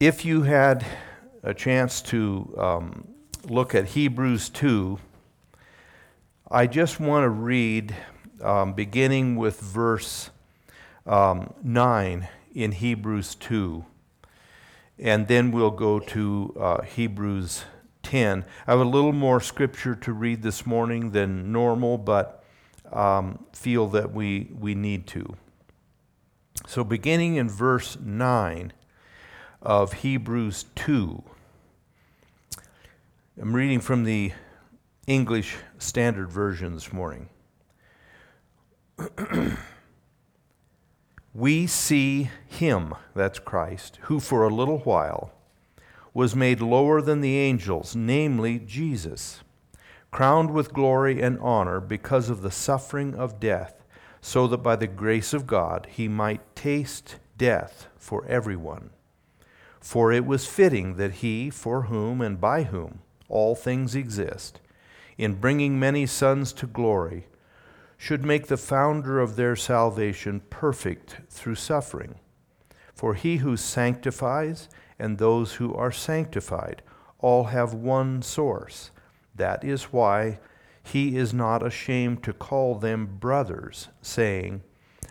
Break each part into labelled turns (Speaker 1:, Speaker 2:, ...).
Speaker 1: If you had a chance to um, look at Hebrews 2, I just want to read, um, beginning with verse um, 9 in Hebrews 2, and then we'll go to uh, Hebrews 10. I have a little more scripture to read this morning than normal, but um, feel that we, we need to. So, beginning in verse 9 of Hebrews 2, I'm reading from the English Standard Version this morning. we see him, that's Christ, who for a little while was made lower than the angels, namely Jesus, crowned with glory and honor because of the suffering of death, so that by the grace of God he might taste death for everyone. For it was fitting that he, for whom and by whom all things exist, in bringing many sons to glory, should make the founder of their salvation perfect through suffering. For he who sanctifies and those who are sanctified all have one source. That is why he is not ashamed to call them brothers, saying,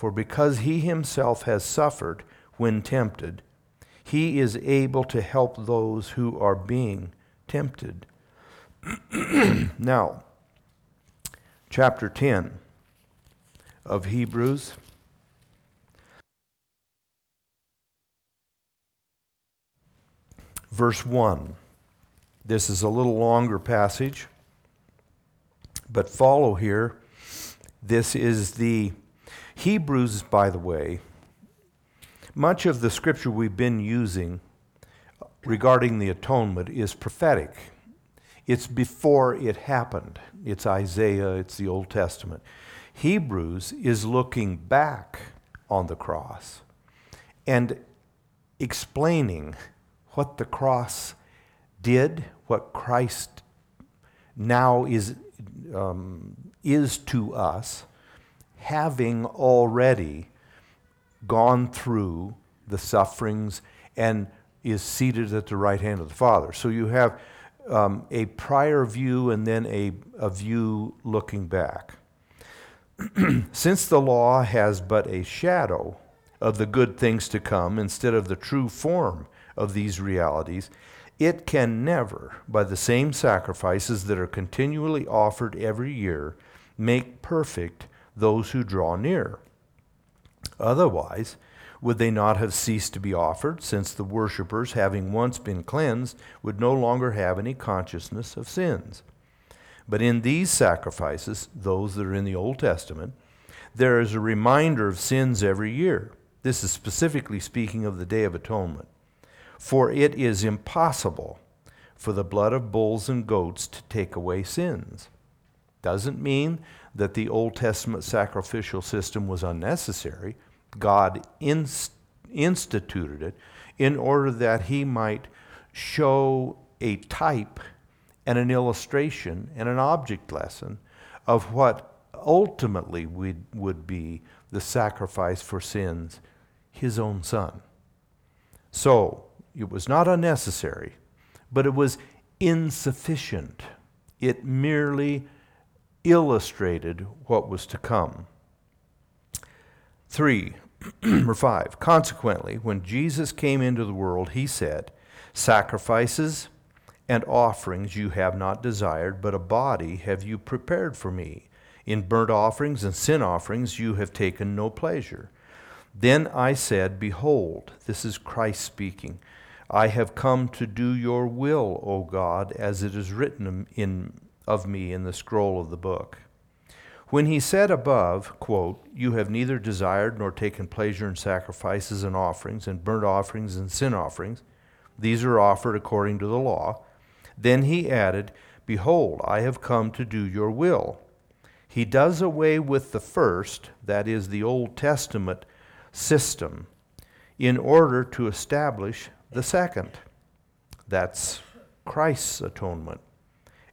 Speaker 1: For because he himself has suffered when tempted, he is able to help those who are being tempted. now, chapter 10 of Hebrews. Verse 1. This is a little longer passage, but follow here. This is the Hebrews, by the way. Much of the scripture we've been using regarding the atonement is prophetic. It's before it happened. It's Isaiah, it's the Old Testament. Hebrews is looking back on the cross and explaining what the cross did, what Christ now is, um, is to us, having already gone through the sufferings and is seated at the right hand of the Father. So you have um, a prior view and then a, a view looking back. Since the law has but a shadow of the good things to come instead of the true form of these realities, it can never, by the same sacrifices that are continually offered every year, make perfect those who draw near. Otherwise, would they not have ceased to be offered, since the worshippers, having once been cleansed, would no longer have any consciousness of sins? But in these sacrifices, those that are in the Old Testament, there is a reminder of sins every year. This is specifically speaking of the Day of Atonement. For it is impossible for the blood of bulls and goats to take away sins. Doesn't mean that the Old Testament sacrificial system was unnecessary. God inst- instituted it in order that he might show a type and an illustration and an object lesson of what ultimately would, would be the sacrifice for sins, his own son. So, it was not unnecessary, but it was insufficient. It merely illustrated what was to come. Three, Number five, consequently, when Jesus came into the world, he said, Sacrifices and offerings you have not desired, but a body have you prepared for me. In burnt offerings and sin offerings you have taken no pleasure. Then I said, Behold, this is Christ speaking. I have come to do your will, O God, as it is written in, of me in the scroll of the book. When he said above, quote, You have neither desired nor taken pleasure in sacrifices and offerings, and burnt offerings and sin offerings, these are offered according to the law. Then he added, Behold, I have come to do your will. He does away with the first, that is, the Old Testament system, in order to establish the second. That's Christ's atonement.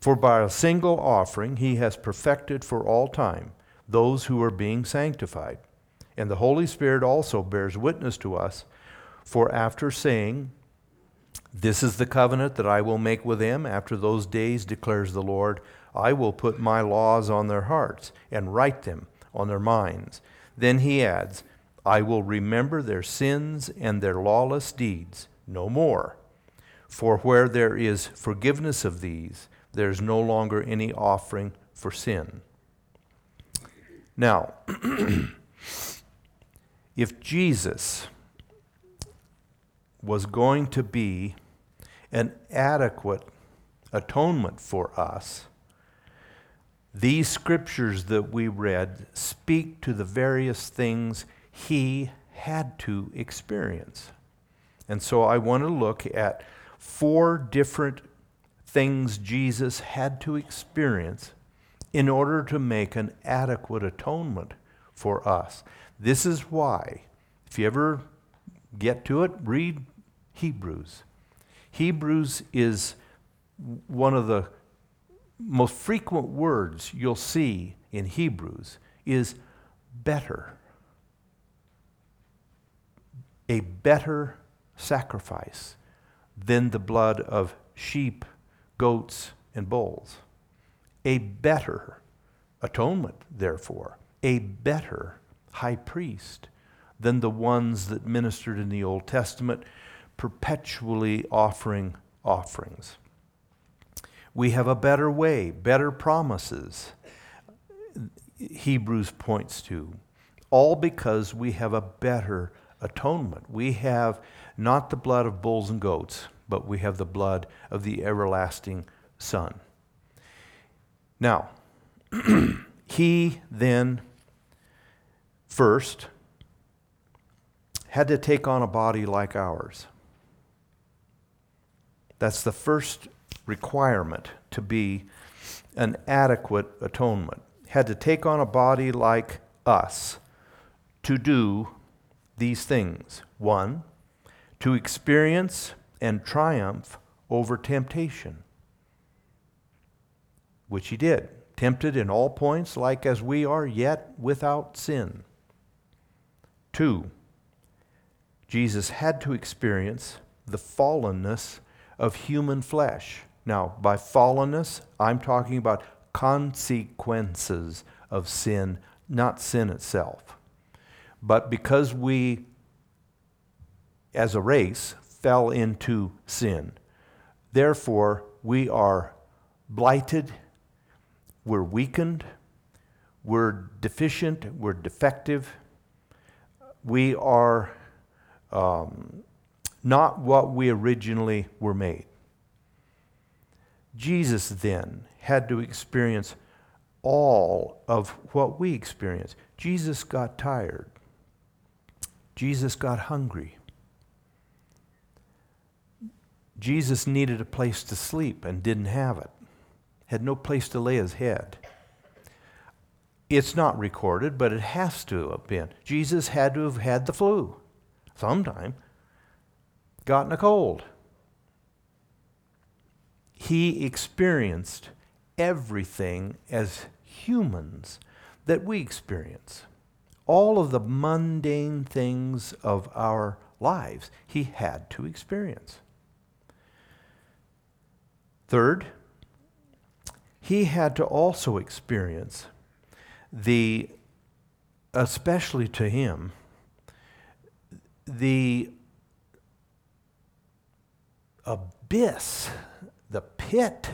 Speaker 1: For by a single offering he has perfected for all time those who are being sanctified. And the Holy Spirit also bears witness to us, for after saying, This is the covenant that I will make with them after those days, declares the Lord, I will put my laws on their hearts and write them on their minds. Then he adds, I will remember their sins and their lawless deeds no more. For where there is forgiveness of these, there's no longer any offering for sin. Now, if Jesus was going to be an adequate atonement for us, these scriptures that we read speak to the various things he had to experience. And so I want to look at four different things Jesus had to experience in order to make an adequate atonement for us. This is why, if you ever get to it, read Hebrews. Hebrews is one of the most frequent words you'll see in Hebrews is better. A better sacrifice than the blood of sheep goats, and bulls. A better atonement, therefore, a better high priest than the ones that ministered in the Old Testament, perpetually offering offerings. We have a better way, better promises, Hebrews points to, all because we have a better atonement. We have not the blood of bulls and goats, but we have the blood of the everlasting Son. Now, he then first had to take on a body like ours. That's the first requirement to be an adequate atonement. Had to take on a body like us to do these things. One, to experience and triumph over temptation, which he did. Tempted in all points, like as we are, yet without sin. Two, Jesus had to experience the fallenness of human flesh. Now, by fallenness, I'm talking about consequences of sin, not sin itself. But because we, as a race, fell into sin. Therefore, we are blighted, we're weakened, we're deficient, we're defective, we are um, not what we originally were made. Jesus then had to experience all of what we experience. Jesus got tired. Jesus got hungry. Jesus needed a place to sleep and didn't have it, had no place to lay his head. It's not recorded, but it has to have been. Jesus had to have had the flu. sometime, gotten a cold. He experienced everything as humans that we experience. All of the mundane things of our lives he had to experience. Third, he had to also experience the, especially to him, the abyss, the pit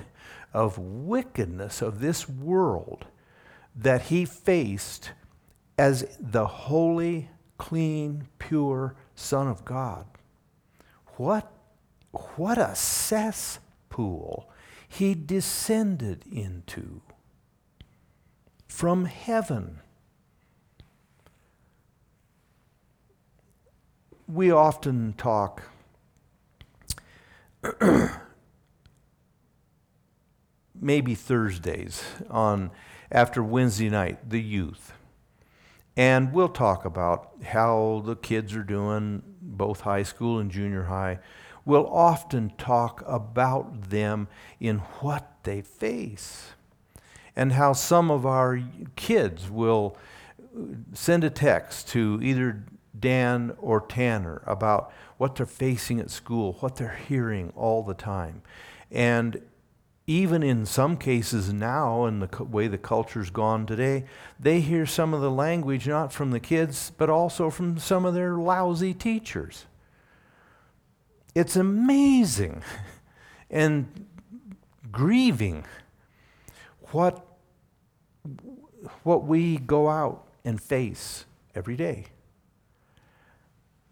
Speaker 1: of wickedness of this world that he faced as the holy, clean, pure Son of God. What, what a cesspool he descended into from heaven. We often talk maybe Thursdays on after Wednesday night, the youth. And we'll talk about how the kids are doing, both high school and junior high. We'll often talk about them in what they face. And how some of our kids will send a text to either Dan or Tanner about what they're facing at school, what they're hearing all the time. And even in some cases now, in the way the culture's gone today, they hear some of the language not from the kids, but also from some of their lousy teachers. It's amazing and grieving what, what we go out and face every day.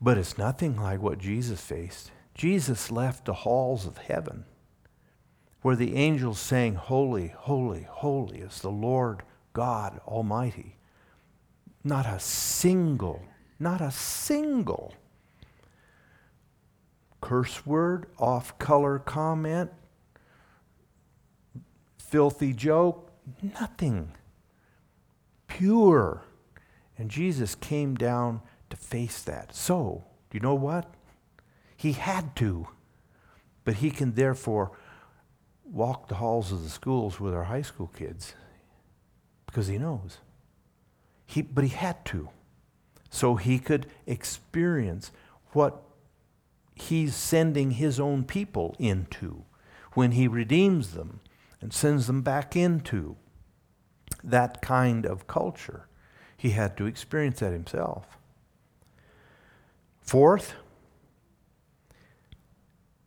Speaker 1: But it's nothing like what Jesus faced. Jesus left the halls of heaven where the angels sang, Holy, holy, holy is the Lord God Almighty. Not a single, not a single curse word, off color comment, filthy joke, nothing. Pure. And Jesus came down to face that. So, do you know what? He had to. But he can therefore walk the halls of the schools with our high school kids because he knows. He, but he had to. So he could experience what he's sending his own people into when he redeems them and sends them back into that kind of culture. He had to experience that himself. Fourth,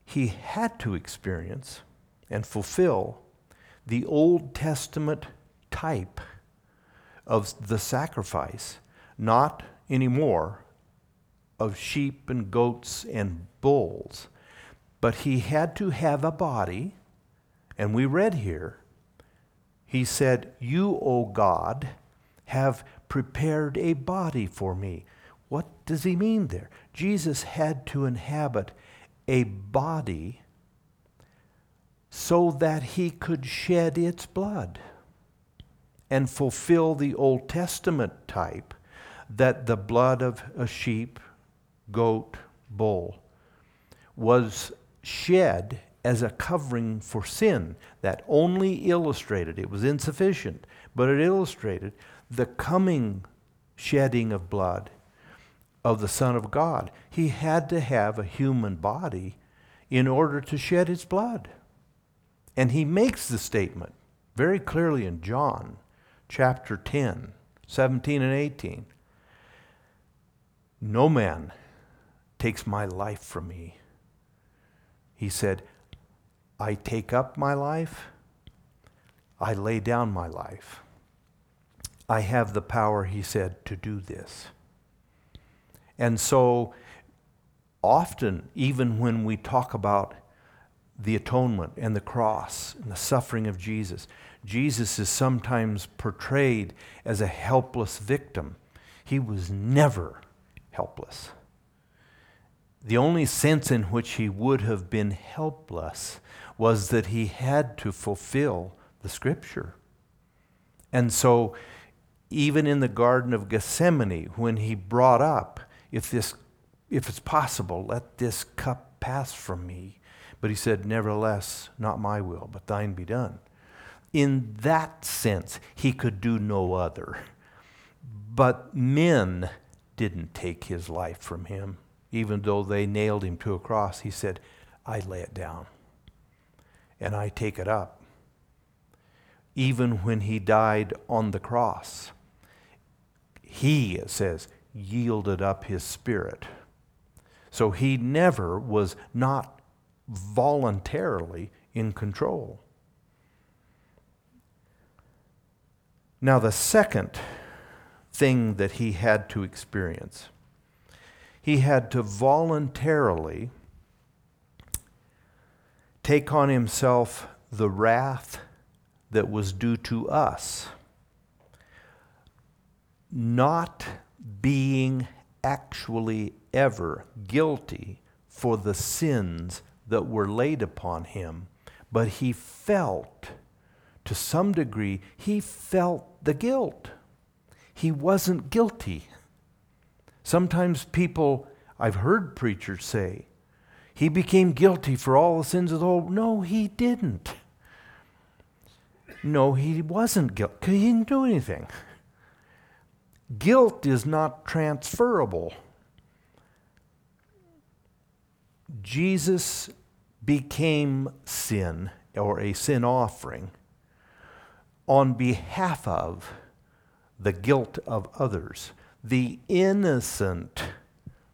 Speaker 1: he had to experience and fulfill the Old Testament type of the sacrifice, not anymore of sheep and goats and bulls, but he had to have a body, and we read here, he said, You, O God, have prepared a body for me. What does he mean there? Jesus had to inhabit a body so that he could shed its blood and fulfill the Old Testament type that the blood of a sheep, goat, bull was shed as a covering for sin that only illustrated, it was insufficient, but it illustrated the coming shedding of blood of the Son of God. He had to have a human body in order to shed his blood. And he makes the statement very clearly in John chapter 10, 17 and 18. No man takes my life from me. He said, I take up my life, I lay down my life. I have the power, he said, to do this. And so often, even when we talk about the atonement and the cross and the suffering of Jesus. Jesus is sometimes portrayed as a helpless victim. He was never helpless. The only sense in which he would have been helpless was that he had to fulfill the scripture. And so, even in the Garden of Gethsemane, when he brought up, if this if it's possible, let this cup pass from me. But he said, Nevertheless, not my will, but thine be done. In that sense, he could do no other. But men didn't take his life from him. Even though they nailed him to a cross, he said, I lay it down and I take it up. Even when he died on the cross, he, it says, yielded up his spirit. So he never was not voluntarily in control. Now, the second thing that he had to experience, he had to voluntarily take on himself the wrath that was due to us, not being actually ever guilty for the sins that were laid upon him, but he felt, to some degree, he felt the guilt. He wasn't guilty. Sometimes people, I've heard preachers say, he became guilty for all the sins of the whole. No, he didn't. No, he wasn't guilty. He didn't do anything. Guilt is not transferable. Jesus became sin or a sin offering on behalf of the guilt of others. The innocent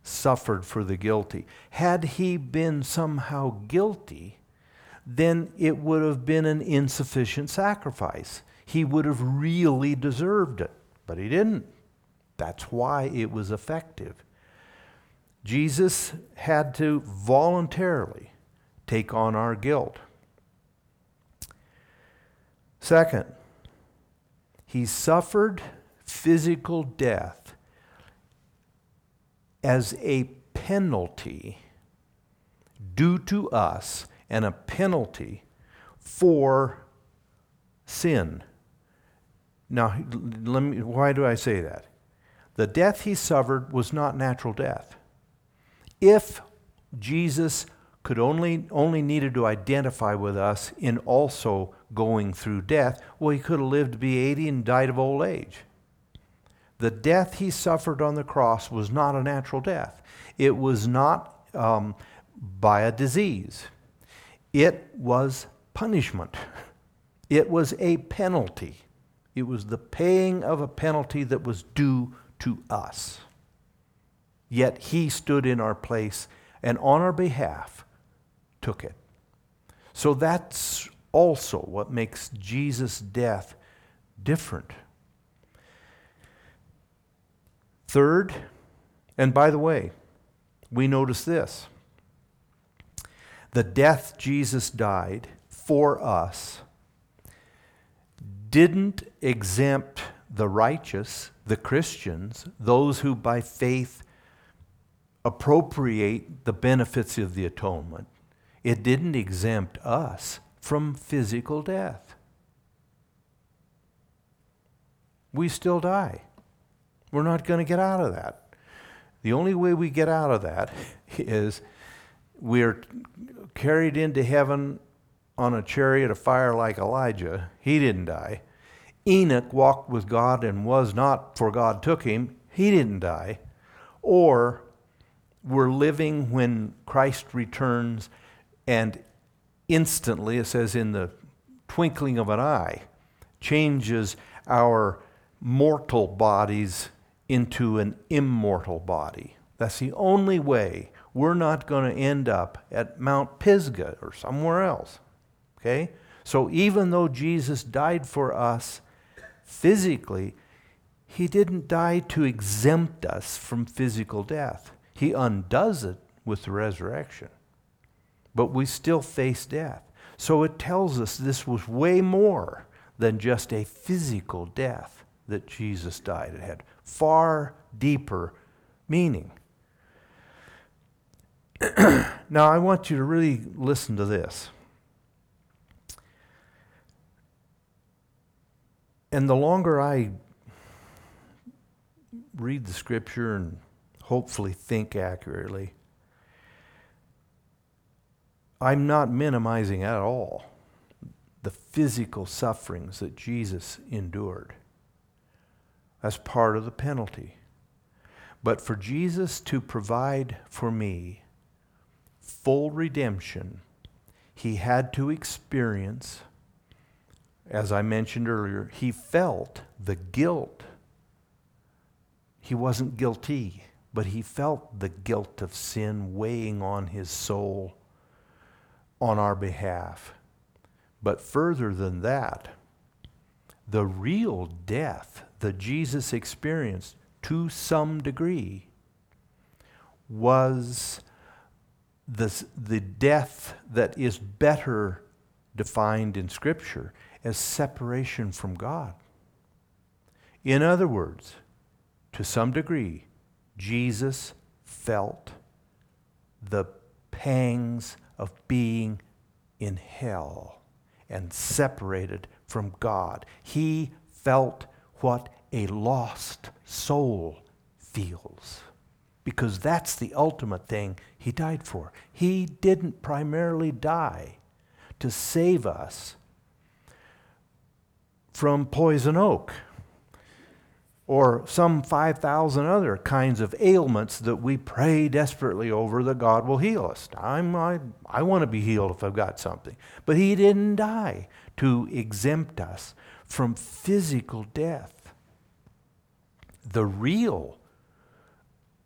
Speaker 1: suffered for the guilty. Had he been somehow guilty, then it would have been an insufficient sacrifice. He would have really deserved it, but he didn't. That's why it was effective. Jesus had to voluntarily take on our guilt. Second, he suffered physical death as a penalty due to us and a penalty for sin. Now, let me, why do I say that? The death he suffered was not natural death. If Jesus could only, only needed to identify with us in also going through death, well, he could have lived to be 80 and died of old age. The death he suffered on the cross was not a natural death. It was not um, by a disease. It was punishment. It was a penalty. It was the paying of a penalty that was due to us. Yet he stood in our place and on our behalf took it. So that's also what makes Jesus' death different. Third, and by the way, we notice this the death Jesus died for us didn't exempt the righteous, the Christians, those who by faith appropriate the benefits of the atonement. It didn't exempt us from physical death. We still die. We're not going to get out of that. The only way we get out of that is we're carried into heaven on a chariot of fire like Elijah. He didn't die. Enoch walked with God and was not, for God took him. He didn't die. Or we're living when Christ returns and instantly, it says in the twinkling of an eye, changes our mortal bodies into an immortal body. That's the only way we're not going to end up at Mount Pisgah or somewhere else. Okay? So even though Jesus died for us physically, he didn't die to exempt us from physical death. He undoes it with the resurrection. But we still face death. So it tells us this was way more than just a physical death that Jesus died. It had far deeper meaning. now, I want you to really listen to this. And the longer I read the scripture and hopefully think accurately. I'm not minimizing at all the physical sufferings that Jesus endured as part of the penalty. But for Jesus to provide for me full redemption, he had to experience, as I mentioned earlier, he felt the guilt. He wasn't guilty, but he felt the guilt of sin weighing on his soul on our behalf. But further than that, the real death that Jesus experienced to some degree was the, the death that is better defined in Scripture as separation from God. In other words, to some degree, Jesus felt the pangs of being in hell and separated from God. He felt what a lost soul feels because that's the ultimate thing he died for. He didn't primarily die to save us from poison oak or some 5,000 other kinds of ailments that we pray desperately over that God will heal us. I'm, I, I want to be healed if I've got something. But He didn't die to exempt us from physical death. The real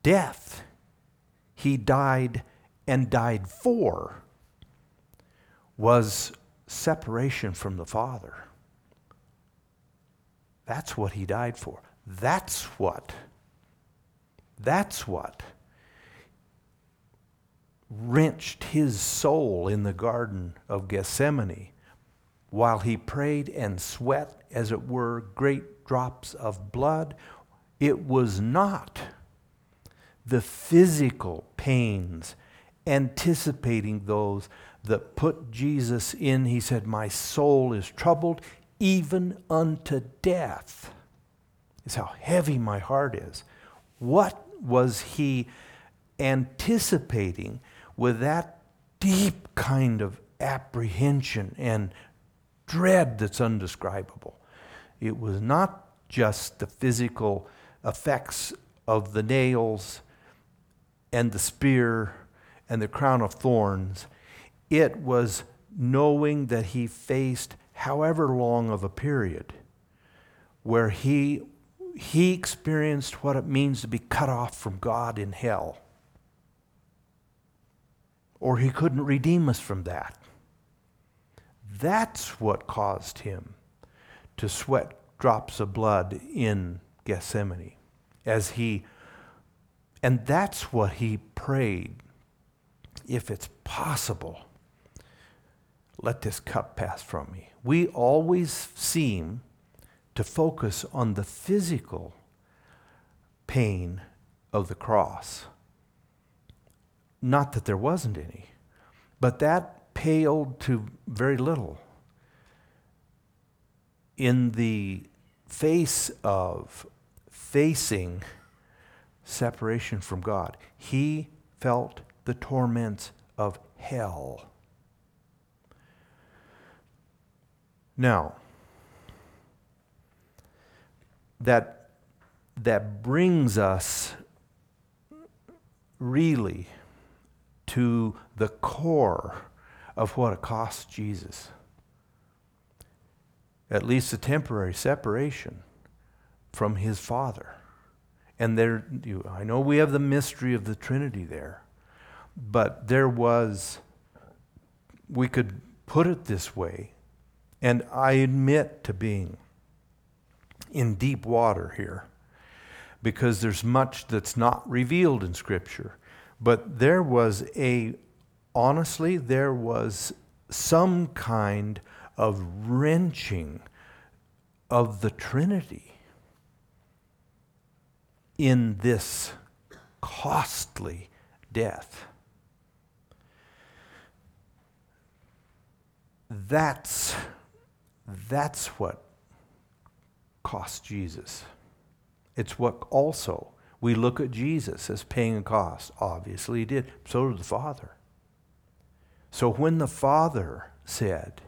Speaker 1: death He died and died for was separation from the Father. That's what He died for. That's what, that's what wrenched his soul in the Garden of Gethsemane while he prayed and sweat, as it were, great drops of blood. It was not the physical pains anticipating those that put Jesus in. He said, My soul is troubled even unto death is how heavy my heart is. What was he anticipating with that deep kind of apprehension and dread that's undescribable? It was not just the physical effects of the nails and the spear and the crown of thorns. It was knowing that he faced however long of a period where he he experienced what it means to be cut off from God in hell. Or he couldn't redeem us from that. That's what caused him to sweat drops of blood in Gethsemane as he and that's what he prayed if it's possible let this cup pass from me we always seem to focus on the physical pain of the cross. Not that there wasn't any, but that paled to very little in the face of facing separation from God. He felt the torments of hell. Now, that, that brings us really to the core of what it cost Jesus. At least a temporary separation from his Father. And there, you, I know we have the mystery of the Trinity there, but there was, we could put it this way, and I admit to being in deep water here because there's much that's not revealed in Scripture. But there was a, honestly, there was some kind of wrenching of the Trinity in this costly death. That's, that's what cost Jesus. It's what also We look at Jesus as paying a cost. Obviously, he did. So did the Father. So when the Father said,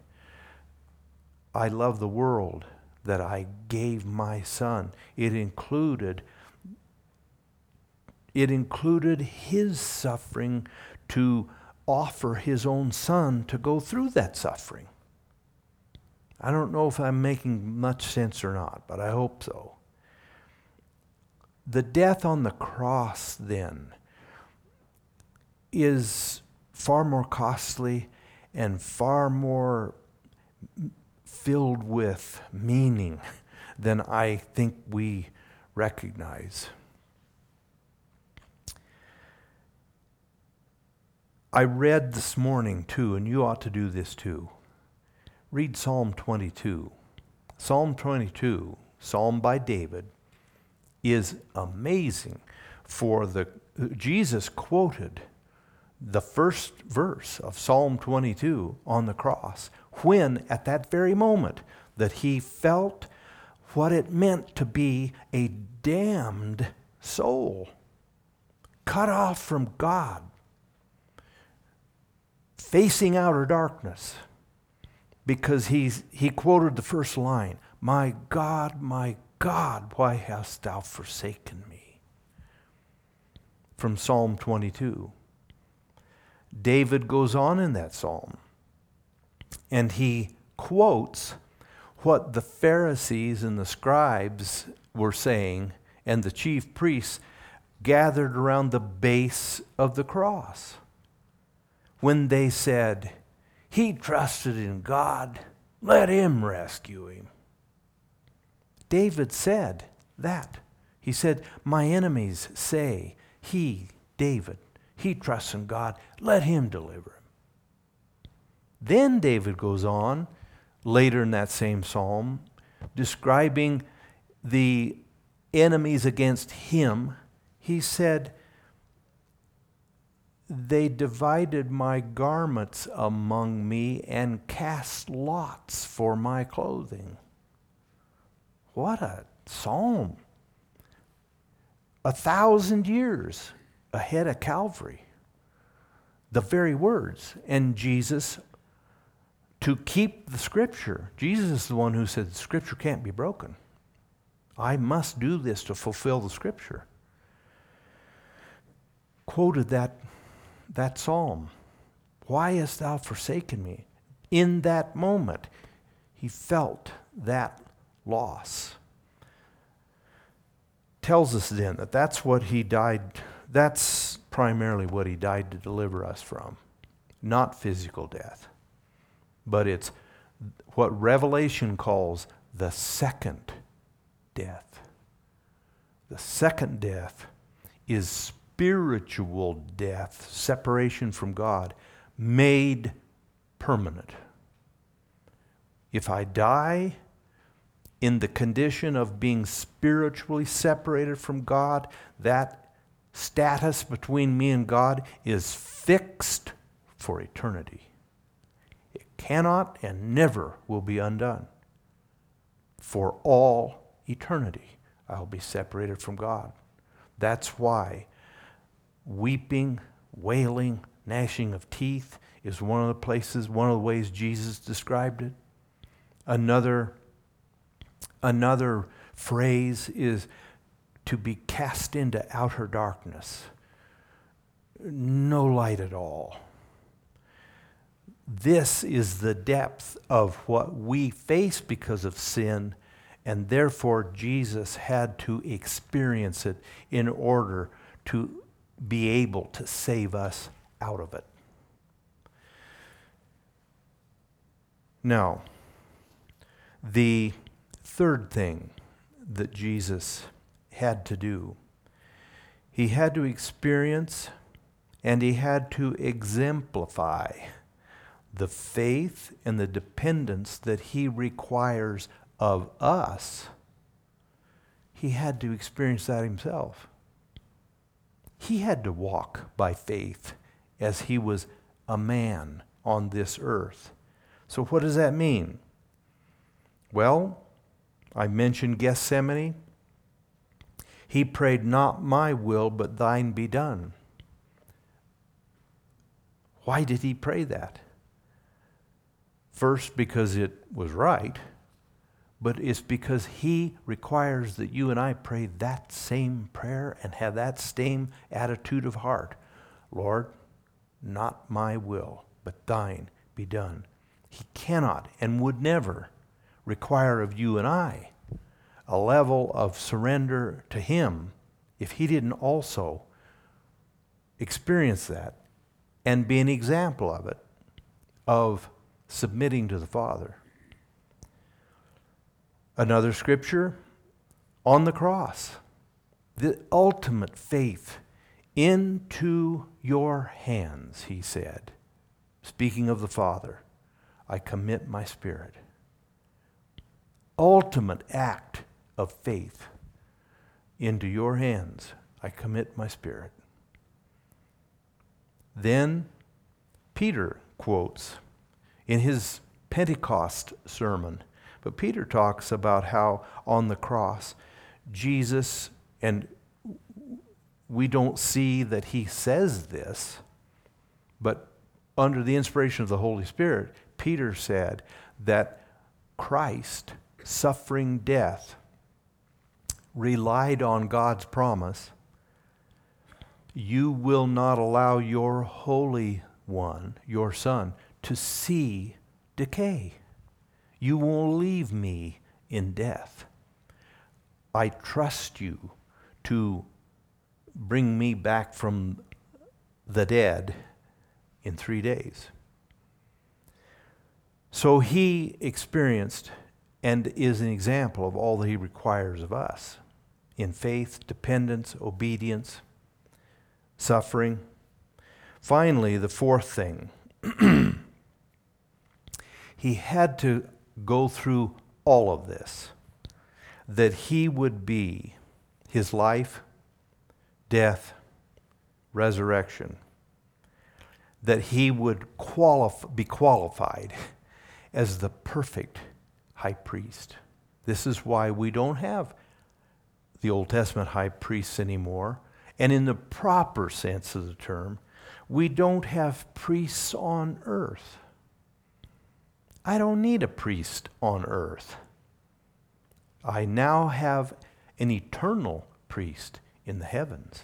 Speaker 1: I love the world that I gave my son, it included it included his suffering to offer his own son to go through that suffering. I don't know if I'm making much sense or not, but I hope so. The death on the cross, then, is far more costly and far more filled with meaning than I think we recognize. I read this morning too, and you ought to do this too. Read Psalm 22. Psalm 22, Psalm by David, is amazing for the Jesus quoted the first verse of Psalm 22 on the cross when at that very moment that he felt what it meant to be a damned soul cut off from God facing outer darkness because he's, he quoted the first line My God, my God, why hast thou forsaken me? From Psalm 22. David goes on in that psalm and he quotes what the Pharisees and the scribes were saying and the chief priests gathered around the base of the cross when they said, He trusted in God, let him rescue him. David said that. He said, My enemies say, He, David, he trusts in God, let him deliver him. Then David goes on, later in that same psalm, describing the enemies against him. He said, they divided my garments among me and cast lots for my clothing. What a psalm. A thousand years ahead of Calvary. The very words. And Jesus, to keep the scripture, Jesus is the one who said scripture can't be broken. I must do this to fulfill the scripture. Quoted that that psalm. Why hast thou forsaken me? In that moment, he felt that loss. Tells us then that that's what he died, that's primarily what he died to deliver us from. Not physical death, but it's what Revelation calls the second death. The second death is spiritual death, separation from God, made permanent. If I die in the condition of being spiritually separated from God, that status between me and God is fixed for eternity. It cannot and never will be undone. For all eternity, I'll be separated from God. That's why weeping, wailing, gnashing of teeth is one of the places, one of the ways Jesus described it. Another, another phrase is to be cast into outer darkness. No light at all. This is the depth of what we face because of sin, and therefore Jesus had to experience it in order to be able to save us out of it. Now, the third thing that Jesus had to do, he had to experience and he had to exemplify the faith and the dependence that he requires of us. He had to experience that himself. He had to walk by faith as he was a man on this earth. So, what does that mean? Well, I mentioned Gethsemane. He prayed, Not my will, but thine be done. Why did he pray that? First, because it was right, but it's because he requires that you and I pray that same prayer and have that same attitude of heart. Lord, not my will, but thine be done. He cannot and would never require of you and I a level of surrender to Him if He didn't also experience that and be an example of it, of submitting to the Father. Another scripture on the cross, the ultimate faith into your hands, he said, speaking of the Father, I commit my spirit. Ultimate act of faith into your hands, I commit my spirit. Then Peter quotes in his Pentecost sermon, but Peter talks about how on the cross, Jesus, and we don't see that he says this, but under the inspiration of the Holy Spirit, Peter said that Christ, suffering death, relied on God's promise you will not allow your Holy One, your Son, to see decay. You won't leave me in death. I trust you to bring me back from the dead in three days. So he experienced and is an example of all that he requires of us in faith, dependence, obedience, suffering. Finally, the fourth thing he had to go through all of this that he would be his life, death, resurrection, that he would be qualified as the perfect high priest. This is why we don't have the Old Testament high priests anymore. And in the proper sense of the term, we don't have priests on earth. I don't need a priest on earth. I now have an eternal priest in the heavens.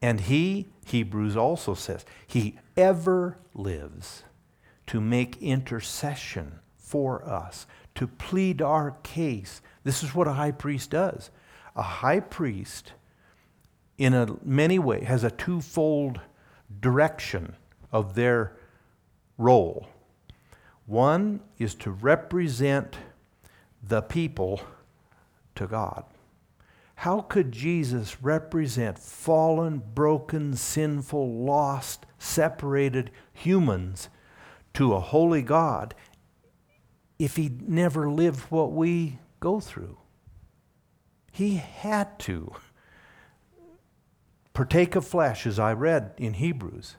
Speaker 1: And he, Hebrews also says, he ever lives to make intercession for us, to plead our case. This is what a high priest does. A high priest in a many ways has a twofold direction of their role. One is to represent the people to God. How could Jesus represent fallen, broken, sinful, lost, separated humans to a holy God if he never lived what we go through? He had to partake of flesh, as I read in Hebrews,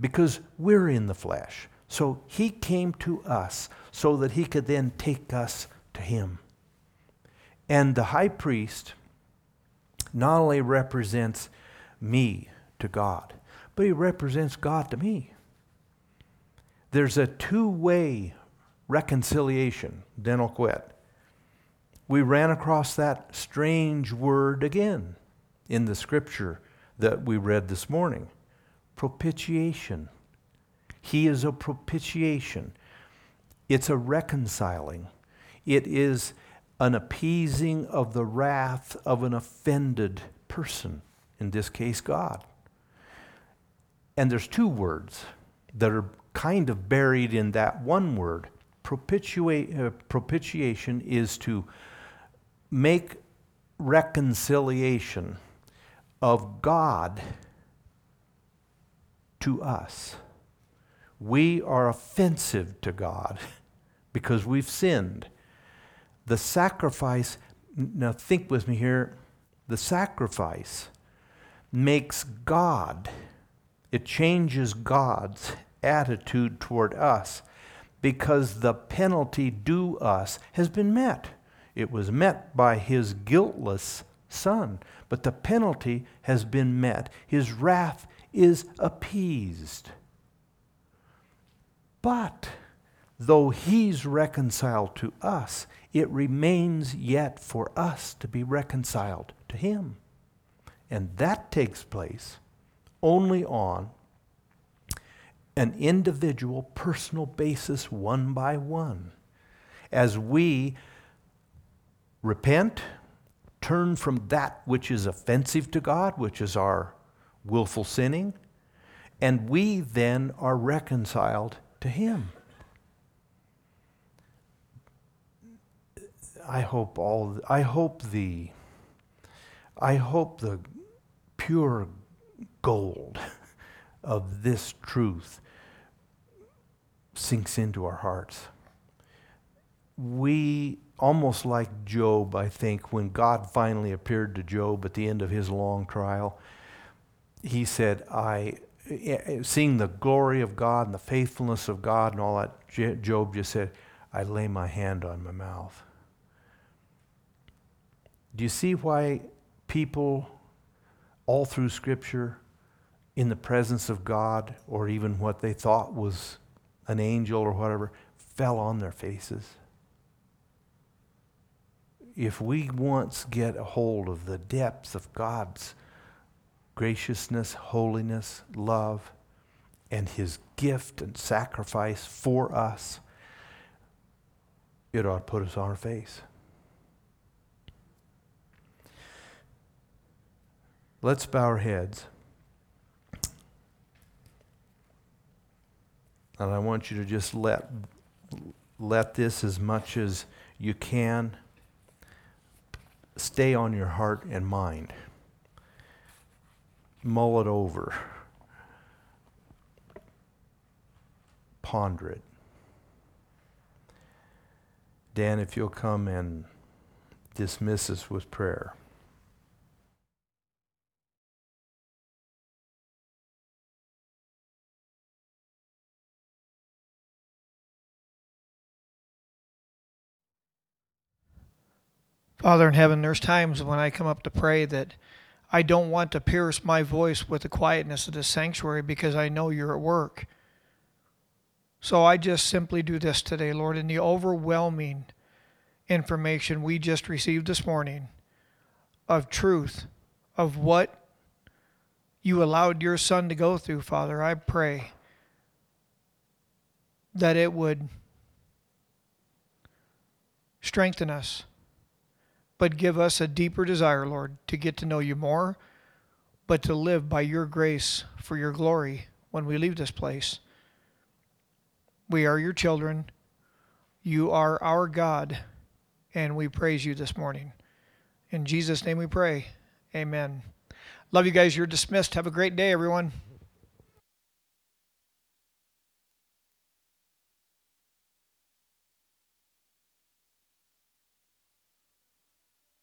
Speaker 1: because we're in the flesh. So he came to us so that he could then take us to him. And the high priest not only represents me to God, but he represents God to me. There's a two way reconciliation, then I'll quit. We ran across that strange word again in the scripture that we read this morning propitiation. He is a propitiation. It's a reconciling. It is an appeasing of the wrath of an offended person, in this case, God. And there's two words that are kind of buried in that one word. Propitiate, uh, propitiation is to make reconciliation of God to us. We are offensive to God because we've sinned. The sacrifice, now think with me here, the sacrifice makes God, it changes God's attitude toward us because the penalty due us has been met. It was met by his guiltless son. But the penalty has been met, his wrath is appeased. But though he's reconciled to us, it remains yet for us to be reconciled to him. And that takes place only on an individual, personal basis, one by one. As we repent, turn from that which is offensive to God, which is our willful sinning, and we then are reconciled to Him. I hope all I hope the I hope the pure gold of this truth sinks into our hearts. We almost like Job, I think, when God finally appeared to Job at the end of his long trial, he said, I seeing the glory of God and the faithfulness of God and all that, Job just said, I lay my hand on my mouth. Do you see why people all through Scripture, in the presence of God, or even what they thought was an angel or whatever, fell on their faces? If we once get a hold of the depths of God's graciousness, holiness, love, and his gift and sacrifice for us, it ought to put us on our face. Let's bow our heads. And I want you to just let, let this as much as you can stay on your heart and mind. Mull it over. Ponder it. Dan, if you'll come and dismiss us with prayer.
Speaker 2: Father in heaven, there's times when I come up to pray that I don't want to pierce my voice with the quietness of the sanctuary because I know you're at work. So I just simply do this today, Lord, in the overwhelming information we just received this morning of truth, of what you allowed your son to go through, Father, I pray that it would strengthen us but give us a deeper desire, Lord, to get to know you more, but to live by your grace for your glory when we leave this place. We are your children. You are our God, and we praise you this morning. In Jesus' name we pray. Amen. Love you guys. You're dismissed. Have a great day, everyone.